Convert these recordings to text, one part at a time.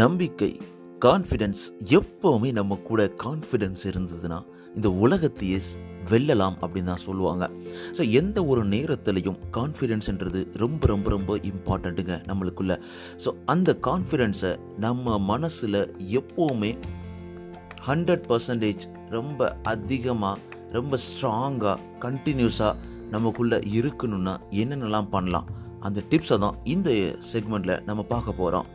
நம்பிக்கை கான்ஃபிடென்ஸ் எப்போவுமே நம்ம கூட கான்ஃபிடென்ஸ் இருந்ததுன்னா இந்த உலகத்தையே வெல்லலாம் அப்படின்னு தான் சொல்லுவாங்க. ஸோ எந்த ஒரு நேரத்துலையும் கான்ஃபிடென்ஸ்ன்றது ரொம்ப ரொம்ப ரொம்ப இம்பார்ட்டண்ட்டுங்க நம்மளுக்குள்ள. ஸோ அந்த கான்ஃபிடென்ஸை நம்ம மனசில் எப்போவுமே ஹண்ட்ரட் பர்சன்டேஜ் ரொம்ப அதிகமாக ரொம்ப ஸ்ட்ராங்காக கண்டினியூஸாக நமக்குள்ளே இருக்கணும்னா என்னென்னலாம் பண்ணலாம்? அந்த டிப்ஸை தான் இந்த செக்மெண்ட்டில் நம்ம பார்க்க போகிறோம்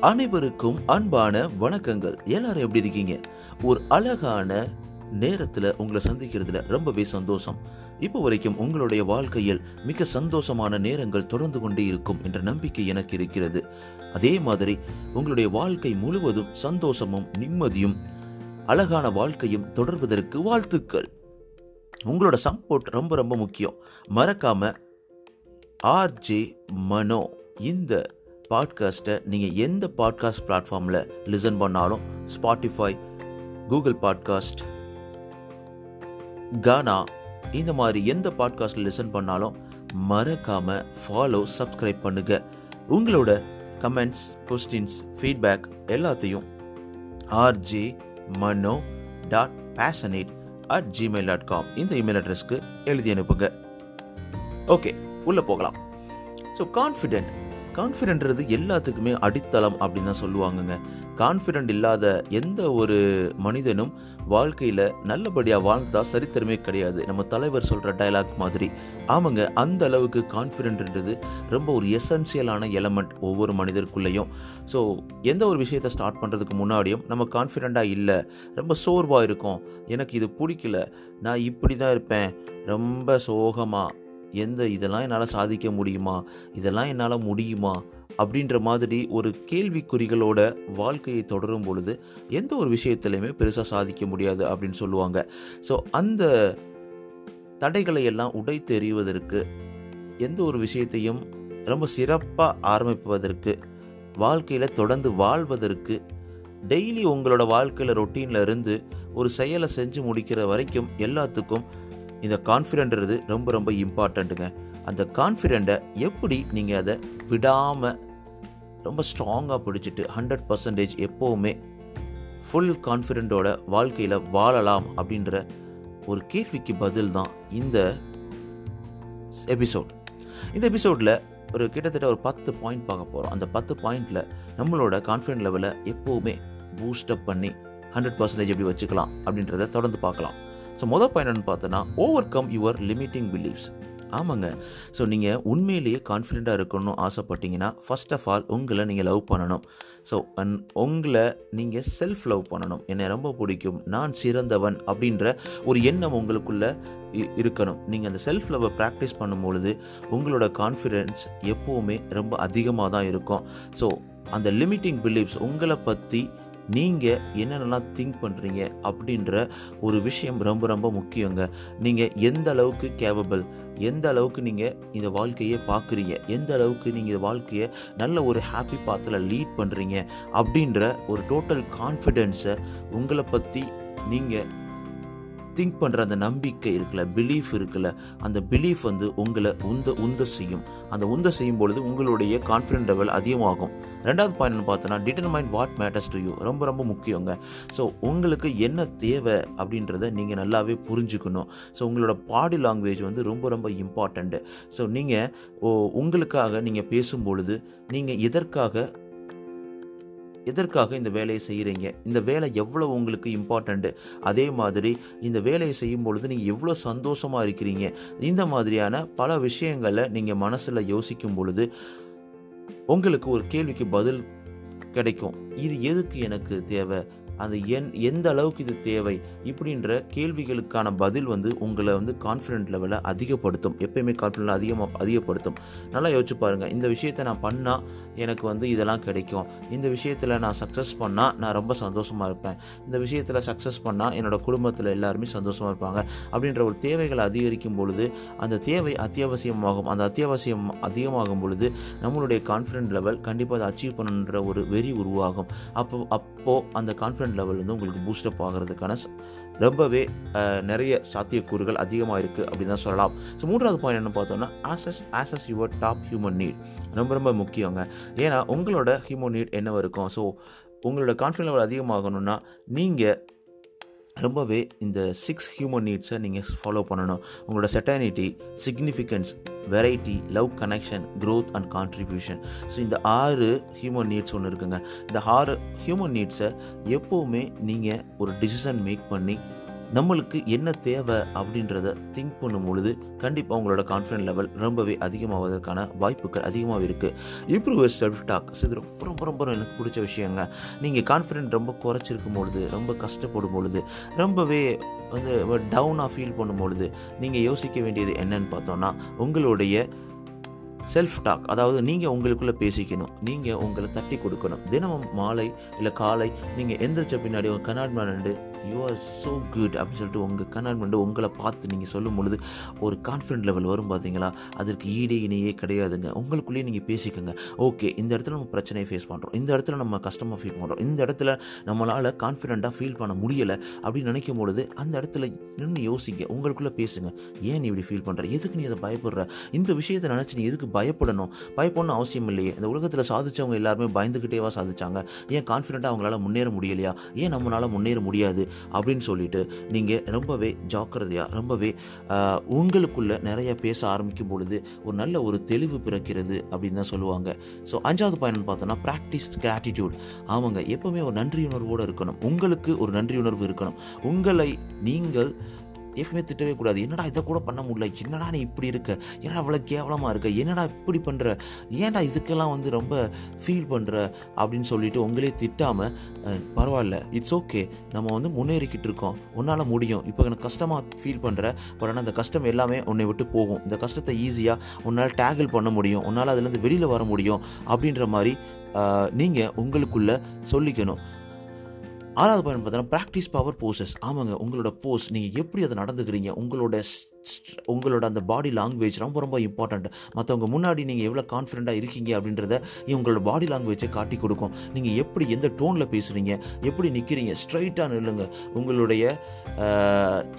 அனைவருக்கும் அன்பான வணக்கங்கள். எல்லாரும் எப்படி இருக்கீங்க? ஒரு அழகான நேரத்தில் உங்களை சந்திக்கிறதுல ரொம்பவே சந்தோஷம். இப்போ வரைக்கும் உங்களுடைய வாழ்க்கையில் மிக சந்தோஷமான நேரங்கள் தொடர்ந்து கொண்டே இருக்கும் என்ற நம்பிக்கை எனக்கு இருக்கிறது. அதே மாதிரி உங்களுடைய வாழ்க்கை முழுவதும் சந்தோஷமும் நிம்மதியும் அழகான வாழ்க்கையும் தொடர்வதற்கு வாழ்த்துக்கள். உங்களோட சப்போர்ட் ரொம்ப ரொம்ப முக்கியம். மறக்காம ஆர்ஜே மனோ இந்த பாட்காஸ்ட்டை நீங்கள் எந்த பாட்காஸ்ட் பிளாட்ஃபார்மில் லிசன் பண்ணாலும் ஸ்பாட்டிஃபை கூகுள் பாட்காஸ்ட் கானா இந்த மாதிரி எந்த பாட்காஸ்ட்டில் லிசன் பண்ணாலும் மறக்காமல் ஃபாலோ சப்ஸ்கிரைப் பண்ணுங்க. உங்களோட கமெண்ட்ஸ் கொஸ்டின்ஸ் ஃபீட்பேக் எல்லாத்தையும் RJ Mano dot passionate at Gmail dot com இந்த இமெயில் அட்ரஸ்க்கு எழுதி அனுப்புங்க. ஓகே உள்ளே போகலாம். ஸோ கான்ஃபிடென்ட் கான்ஃபிடென்ட்றது எல்லாத்துக்குமே அடித்தளம் அப்படின்னு தான் சொல்லுவாங்கங்க. கான்ஃபிடென்ட் இல்லாத எந்த ஒரு மனிதனும் வாழ்க்கையில் நல்லபடியாக வாழ்ந்ததா சரித்திரமே கிடையாது. நம்ம தலைவர் சொல்கிற டயலாக் மாதிரி. ஆமாங்க அந்த அளவுக்கு கான்ஃபிடென்ட்ன்றது ரொம்ப ஒரு எசென்சியலான எலமெண்ட் ஒவ்வொரு மனிதருக்குள்ளேயும். ஸோ எந்த ஒரு விஷயத்தை ஸ்டார்ட் பண்ணுறதுக்கு முன்னாடியும் நம்ம கான்ஃபிடெண்ட்டாக இல்லை ரொம்ப சோர்வாக இருக்கும். எனக்கு இது பிடிக்கல நான் இப்படி தான் இருப்பேன் ரொம்ப சோகமாக எந்த இதெல்லாம் என்னால் சாதிக்க முடியுமா? இதெல்லாம் என்னால் முடியுமா? அப்படின்ற மாதிரி ஒரு கேள்விக்குறிகளோட வாழ்க்கையை தொடரும் பொழுது எந்த ஒரு விஷயத்துலையுமே பெருசாக சாதிக்க முடியாது அப்படின்னு சொல்லுவாங்க. ஸோ அந்த தடைகளை எல்லாம் உடைத்தெறிவதற்கு எந்த ஒரு விஷயத்தையும் ரொம்ப சிறப்பாக ஆரம்பிப்பதற்கு வாழ்க்கையில் தொடர்ந்து வாழ்வதற்கு டெய்லி உங்களோட வாழ்க்கையில் ரொட்டீனில் இருந்து ஒரு செயலை செஞ்சு முடிக்கிற வரைக்கும் எல்லாத்துக்கும் இந்த கான்ஃபிடென்ட்றது ரொம்ப ரொம்ப இம்பார்ட்டண்ட்டுங்க. அந்த கான்ஃபிடெண்ட்டை எப்படி நீங்கள் அதை விடாமல் ரொம்ப ஸ்ட்ராங்காக பிடிச்சிட்டு ஹண்ட்ரட் பர்சன்டேஜ் எப்போவுமே ஃபுல் கான்ஃபிடென்ட்டோட வாழ்க்கையில் வாழலாம் அப்படின்ற ஒரு கேள்விக்கு பதில் தான் இந்த எபிசோட். இந்த எபிசோடில் ஒரு கிட்டத்தட்ட ஒரு பத்து பாயிண்ட் பார்க்க போகிறோம் அந்த பத்து பாயிண்டில் நம்மளோட கான்ஃபிடென்ட் லெவலை எப்போவுமே பூஸ்டப் பண்ணி ஹண்ட்ரட் பர்சன்டேஜ் எப்படி வச்சுக்கலாம் அப்படின்றத தொடர்ந்து பார்க்கலாம். ஸோ மொதல் பாயிண்ட் பார்த்தோன்னா overcome your limiting beliefs ஆமாங்க. ஸோ நீங்கள் உண்மையிலேயே கான்ஃபிடெண்ட்டாக இருக்கணும்னு ஆசைப்பட்டீங்கன்னா ஃபர்ஸ்ட் ஆஃப் ஆல் உங்களை நீங்கள் லவ் பண்ணணும். ஸோ அண்ட் உங்களை நீங்கள் செல்ஃப் லவ் பண்ணணும். என்னை ரொம்ப பிடிக்கும். நான் சிறந்தவன் அப்படின்ற ஒரு எண்ணம் உங்களுக்குள்ளே இருக்கணும். நீங்கள் அந்த செல்ஃப் லவ்வை ப்ராக்டிஸ் பண்ணும்பொழுது உங்களோட கான்ஃபிடென்ஸ் எப்போவுமே ரொம்ப அதிகமாக தான் இருக்கும். ஸோ அந்த லிமிட்டிங் பிலீஃப்ஸ் உங்களை பற்றி நீங்கள் என்னென்னலாம் திங்க் பண்ணுறீங்க அப்படின்ற ஒரு விஷயம் ரொம்ப ரொம்ப முக்கியங்க. நீங்கள் எந்த அளவுக்கு கேபபிள் எந்த அளவுக்கு நீங்கள் இந்த வாழ்க்கையை பார்க்குறீங்க எந்த அளவுக்கு நீங்கள் இந்த வாழ்க்கையை நல்ல ஒரு ஹாப்பி பாத்தில் லீட் பண்ணுறீங்க அப்படின்ற ஒரு டோட்டல் கான்ஃபிடென்ஸை உங்களை பற்றி நீங்கள் திங்க் பண்ணுற அந்த நம்பிக்கை இருக்குல்ல பிலீஃப் இருக்குல்ல அந்த பிலீஃப் வந்து உங்களை உந்த உந்த செய்யும். அந்த உந்த செய்யும் பொழுது உங்களுடைய கான்ஃபிடென்ட் லெவல் அதிகமாகும். ரெண்டாவது பாயிண்ட் பார்த்தோன்னா determine what matters to you ரொம்ப ரொம்ப முக்கியங்க. ஸோ உங்களுக்கு என்ன தேவை அப்படின்றத நீங்கள் நல்லாவே புரிஞ்சுக்கணும். ஸோ உங்களோட பாடி லாங்குவேஜ் வந்து ரொம்ப ரொம்ப இம்பார்ட்டண்ட்டு ஸோ நீங்கள் உங்களுக்காக நீங்கள் பேசும் பொழுது நீங்கள் எதற்காக எதற்காக இந்த வேலையை செய்கிறீங்க? இந்த வேலை எவ்வளோ உங்களுக்கு இம்பார்ட்டண்ட்டு அதே மாதிரி இந்த வேலையை செய்யும் பொழுது நீங்கள் எவ்வளோ சந்தோஷமாக இருக்கிறீங்க? இந்த மாதிரியான பல விஷயங்களை நீங்கள் மனசில் யோசிக்கும் பொழுது உங்களுக்கு ஒரு கேள்விக்கு பதில் கிடைக்கும். இது எதுக்கு எனக்கு தேவை? அது என் எந்த அளவுக்கு இது தேவை இப்படின்ற கேள்விகளுக்கான பதில் வந்து உங்களை வந்து கான்ஃபிடென்ட் லெவலை அதிகப்படுத்தும். எப்பயுமே கான்ஃபிடென்ட் அதிகமாக அதிகப்படுத்தும். நல்லா யோசிச்சு பாருங்கள் இந்த விஷயத்தை நான் பண்ணால் எனக்கு வந்து இதெல்லாம் கிடைக்கும். இந்த விஷயத்தில் நான் சக்ஸஸ் பண்ணால் நான் ரொம்ப சந்தோஷமாக இருப்பேன். இந்த விஷயத்தில் சக்ஸஸ் பண்ணால் என்னோட குடும்பத்தில் எல்லாருமே சந்தோஷமாக இருப்பாங்க. அப்படின்ற ஒரு தேவைகளை அதிகரிக்கும் பொழுது அந்த தேவை அத்தியாவசியமாகும். அந்த அத்தியாவசியம் அதிகமாகும் பொழுது நம்மளுடைய கான்ஃபிடென்ட் லெவல் கண்டிப்பாக அதை அச்சீவ் பண்ணணுன்ற ஒரு வெறி உருவாகும். அப்போ அப்போது அந்த கான்ஃபிடென்ட் லெவல் வந்து உங்களுக்கு பூஸ்டப் ஆகிறதுக்கான ரொம்பவே நிறைய சாத்தியக்கூறுகள் அதிகமாக இருக்குது அப்படின்னு தான் சொல்லலாம். ஸோ மூன்றாவது பாயிண்ட் என்ன பார்த்தோம்னா assess assess your top human need ரொம்ப ரொம்ப முக்கியங்க. ஏன்னா உங்களோட ஹியூமன் நீட் என்னவா இருக்கும்? ஸோ உங்களோட கான்ஃபிடன்ஸ் லெவல் அதிகமாகணும்னா நீங்கள் ரொம்பவே இந்த சிக்ஸ் ஹியூமன் நீட்ஸை நீங்கள் ஃபாலோ பண்ணணும். உங்களோட certainty significance variety love connection growth and contribution so இந்த ஆறு ஹியூமன் நீட்ஸ் ஒன்று இருக்குங்க. இந்த ஆறு ஹியூமன் நீட்ஸை எப்போவுமே நீங்கள் ஒரு டிசிஷன் மேக் பண்ணி நம்மளுக்கு என்ன தேவை அப்படின்றத திங்க் பண்ணும் பொழுது கண்டிப்பாக உங்களோட கான்ஃபிடன்ட் லெவல் ரொம்பவே அதிகமாவதற்கான வாய்ப்புகள் அதிகமாக இருக்குது இம்ப்ரூவ் செல்ஃப் டாக் இது ரொம்ப ரொம்ப ரொம்ப எனக்கு பிடிச்ச விஷயங்க. நீங்கள் கான்ஃபிடென்ட் ரொம்ப குறைச்சிருக்கும் பொழுது ரொம்ப கஷ்டப்படும் பொழுது ரொம்பவே வந்து டவுனாக ஃபீல் பண்ணும் பொழுது நீங்கள் யோசிக்க வேண்டியது என்னன்னு பார்த்தோன்னா உங்களுடைய செல்ஃப் டாக் அதாவது நீங்கள் உங்களுக்குள்ளே பேசிக்கணும். நீங்கள் உங்களை தட்டி கொடுக்கணும். தினமும் மாலை இல்லை காலை நீங்கள் எந்திரிச்ச பின்னாடி உங்கள் கண்ணாடி முன்னாடி யூ ஆர் ஸோ குட் அப்படின்னு சொல்லிட்டு உங்கள் கண்ணாடி உங்களை பார்த்து நீங்கள் சொல்லும் பொழுது ஒரு கான்ஃபிடென்ட் லெவல் வரும் பார்த்தீங்களா அதற்கு ஈடே இணையே கிடையாதுங்க. உங்களுக்குள்ளேயே நீங்கள் பேசிக்கோங்க. ஓகே இந்த இடத்துல நம்ம பிரச்சனையை ஃபேஸ் பண்ணுறோம் இந்த இடத்துல நம்ம கஷ்டமாக ஃபீல் பண்ணுறோம் இந்த இடத்துல நம்மளால் கான்ஃபிடென்ட்டாக ஃபீல் பண்ண முடியலை அப்படின்னு நினைக்கும் பொழுது அந்த இடத்துல நின்று யோசிங்க. உங்களுக்குள்ளே பேசுங்க. ஏன் நீ இப்படி ஃபீல் பண்ணுற எதுக்கு நீ அதை பயப்படுற? இந்த விஷயத்தை நினச்சி நீ எதுக்கு பயப்படணும்? பயப்படணும் அவசியம் இல்லையே. இந்த உலகத்தில் சாதிச்சவங்க எல்லாருமே பயந்துக்கிட்டேவா சாதிச்சாங்க. ஏன் கான்ஃபிடென்ட்டாக அவங்களால முன்னேற முடியலையா? ஏன் நம்மளால் முன்னேற முடியாது? அப்படின்னு சொல்லிட்டு நீங்கள் ரொம்பவே ஜாக்கிரதையாக ரொம்பவே உங்களுக்குள்ளே உங்களுக்குள்ள நிறைய பேச ஆரம்பிக்கும் பொழுது ஒரு நல்ல ஒரு தெளிவு பிறக்கிறது அப்படின்னு தான் சொல்லுவாங்க. ஸோ அஞ்சாவது பயணம் பார்த்தோன்னா ப்ராக்டிஸ் கிராட்டிடியூட் ஆமாங்க எப்பவுமே ஒரு நன்றியுணர்வோடு இருக்கணும். உங்களுக்கு ஒரு நன்றியுணர்வு இருக்கணும். உங்களை நீங்கள் எப்பவுமே திட்டவே கூடாது. என்னடா இதை கூட பண்ண முடியல? என்னடா நீ இப்படி இருக்க? என்னடா இவ்வளோ கேவலமாக இருக்க? என்னடா இப்படி பண்ணுற ஏன்டா இதுக்கெல்லாம் வந்து ரொம்ப ஃபீல் பண்ணுற அப்படின்னு சொல்லிட்டு உங்களே திட்டாமல் பரவாயில்ல இட்ஸ் ஓகே நம்ம வந்து முன்னேறிக்கிட்டு இருக்கோம். உன்னால் முடியும். இப்போ எனக்கு கஷ்டமாக ஃபீல் பண்ணுற பட் ஆனால் அந்த கஷ்டம் எல்லாமே உன்னை விட்டு போகும். இந்த கஷ்டத்தை ஈஸியாக உன்னால் டேகிள் பண்ண முடியும். உன்னால் அதுலேருந்து வெளியில் வர முடியும். அப்படின்ற மாதிரி நீங்கள் உங்களுக்குள்ளே சொல்லிக்கணும். ஆறாவது பாயிண்ட் பார்த்தீங்கன்னா ப்ராக்டிஸ் பவர் போசஸ் ஆமாங்க உங்களோட போஸ் நீங்கள் எப்படி அதை நடந்துக்கிறீங்க? உங்களோட உங்களோட அந்த பாடி லாங்குவேஜ் ரொம்ப ரொம்ப இம்பார்ட்டண்ட் மற்றவங்க முன்னாடி நீங்கள் எவ்வளோ கான்ஃபிடென்ட்டாக இருக்கீங்க அப்படின்றத உங்களோட பாடி லாங்குவேஜை காட்டி கொடுக்கும். நீங்கள் எப்படி எந்த டோனில் பேசுகிறீங்க எப்படி நிற்கிறீங்க ஸ்ட்ரைட்டாக நில்லுங்க. உங்களுடைய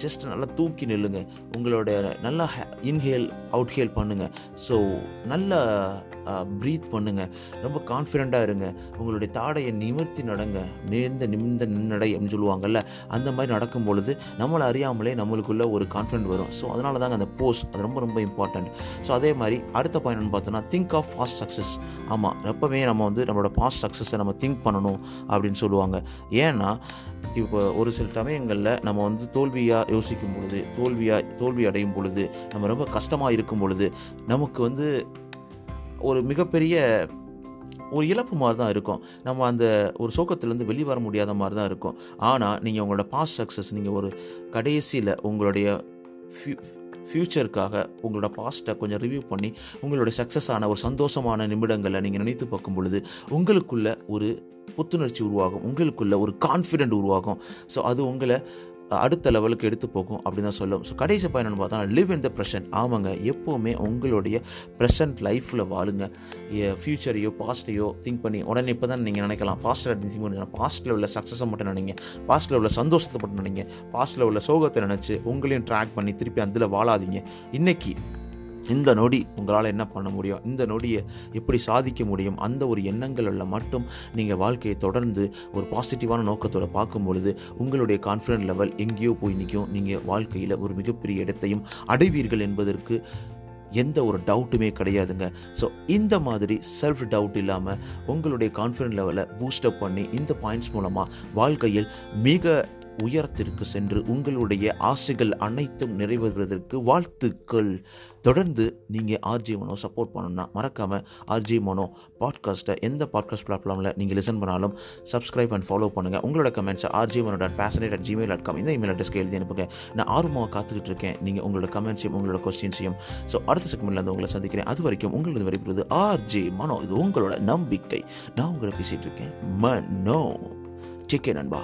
செஸ்ட் நல்லா தூக்கி நில்லுங்க. உங்களோட நல்லா இன்ஹேல் அவுட்ஹேல் பண்ணுங்கள் ஸோ நல்லா ப்ரீத் பண்ணுங்கள் ரொம்ப கான்ஃபிடெண்ட்டாக இருங்க. உங்களுடைய தாடையை நிமிர்த்தி நடங்க. நேர்ந்த நிமிர்ந்த நின்னடை அப்படின்னு சொல்லுவாங்கல்ல அந்த மாதிரி நடக்கும் பொழுது நம்மளை அறியாமலே நம்மளுக்குள்ள ஒரு கான்ஃபிடென்ட் வரும். ஸோ அதனால தாங்க அந்த போஸ் அது ரொம்ப ரொம்ப இம்பார்ட்டண்ட் ஸோ அதே மாதிரி அடுத்த பாயிண்ட் பார்த்தோன்னா திங்க் ஆஃப் ஃபாஸ்ட் சக்ஸஸ் ஆமாம் எப்பவுமே நம்ம வந்து நம்மளோட பாஸ்ட் சக்ஸஸை நம்ம திங்க் பண்ணணும் அப்படின்னு சொல்லுவாங்க. ஏன்னா இப்போ ஒரு சில சமயங்களில் நம்ம வந்து தோல்வியாக யோசிக்கும் பொழுது தோல்வியாக தோல்வி அடையும் பொழுது நம்ம ரொம்ப கஷ்டமாக இருக்கும் பொழுது நமக்கு வந்து ஒரு மிகப்பெரிய ஒரு இழப்பு மாதிரி தான் இருக்கும். நம்ம அந்த ஒரு சோகத்திலேருந்து வெளியே வர முடியாத மாதிரி தான் இருக்கும். ஆனால் நீங்கள் உங்களோட பாஸ்ட் சக்ஸஸ் நீங்கள் ஒரு கடைசியில் உங்களுடைய ஃபியூ ஃப்யூச்சருக்காக உங்களோட பாஸ்ட்டை கொஞ்சம் ரிவ்யூ பண்ணி உங்களுடைய சக்ஸஸான ஒரு சந்தோஷமான நிமிடங்களை நீங்கள் நினைத்து பார்க்கும் பொழுது உங்களுக்குள்ள ஒரு புத்துணர்ச்சி உருவாகும். உங்களுக்குள்ள ஒரு கான்ஃபிடென்ட் உருவாகும். ஸோ அது உங்களை அடுத்த லெவலுக்கு எடுத்து போகும் அப்படின்னு தான் சொல்லும். ஸோ கடைசி பயணம்னு பார்த்தா லிவ் இன் த ப்ரெசன்ட் ஆமாங்க எப்போவுமே உங்களுடைய ப்ரெசன்ட் லைஃப்பில் வாழுங்க. ஃப்யூச்சரையோ பாஸ்ட்டையோ திங்க் பண்ணி உடனே இப்போ தான் நீங்கள் நினைக்கலாம் பாஸ்ட்டில் திங்க் பண்ணி பாஸ்ட்டில் உள்ள சக்ஸஸை மட்டும் நினைங்க. பாஸ்ட்டில் உள்ள சந்தோஷத்தை மட்டும் நினைங்க. பாஸ்ட்டில் உள்ள சோகத்தை நினச்சி உங்களையும் ட்ராக் பண்ணி திருப்பி அதில் வாழாதீங்க. இன்னைக்கு இந்த நொடி உங்களால் என்ன பண்ண முடியும்? இந்த நொடியை எப்படி சாதிக்க முடியும்? அந்த ஒரு எண்ணங்களில் மட்டும் நீங்கள் வாழ்க்கையை தொடர்ந்து ஒரு பாசிட்டிவான நோக்கத்தோட பார்க்கும் பொழுது உங்களுடைய கான்ஃபிடன்ட் லெவல் எங்கேயோ போய் நிற்கும். நீங்கள் வாழ்க்கையில் ஒரு மிகப்பெரிய இடத்தையும் அடைவீர்கள் என்பதற்கு எந்த ஒரு டவுட்டுமே கிடையாதுங்க. ஸோ இந்த மாதிரி செல்ஃப் டவுட் இல்லாமல் உங்களுடைய கான்ஃபிடன்ட் லெவலை பூஸ்டப் பண்ணி இந்த பாயிண்ட்ஸ் மூலமாக வாழ்க்கையில் மிக உயரத்திற்கு சென்று உங்களுடைய ஆசைகள் அனைத்தும் நிறைவேறுவதற்கு வாழ்த்துக்கள். தொடர்ந்து நீங்கள் ஆர்ஜி மனோ சப்போர்ட் பண்ணணும்னா மறக்காமல் ஆர்ஜி மனோ பாட்காஸ்ட்டை எந்த பாட்காஸ்ட் பிளாட்ஃபார்மில் நீங்கள் லிசன் பண்ணாலும் சப்ஸ்கிரைப் அண்ட் ஃபாலோ பண்ணுங்கள் உங்களோட கமெண்ட்ஸை RJ Mano dot passionate at Gmail dot com இந்த இமெயில் அட்ரஸ்க்கு எழுதி அனுப்புங்க. நான் ஆர்வமாக காத்துக்கிட்டு இருக்கேன். நீங்கள் உங்களோட கமெண்ட்ஸையும் உங்களோட கொஸ்டின்ஸையும் ஸோ அடுத்த செக்மெண்ட்லேருந்து உங்களை சந்திக்கிறேன். அது வரைக்கும் உங்களது வரைப்படுறது ஆர்ஜி மனோ. இது உங்களோட நம்பிக்கை. நான் உங்களை பேசிகிட்டு இருக்கேன். மனோ. சிக்கே நண்பா.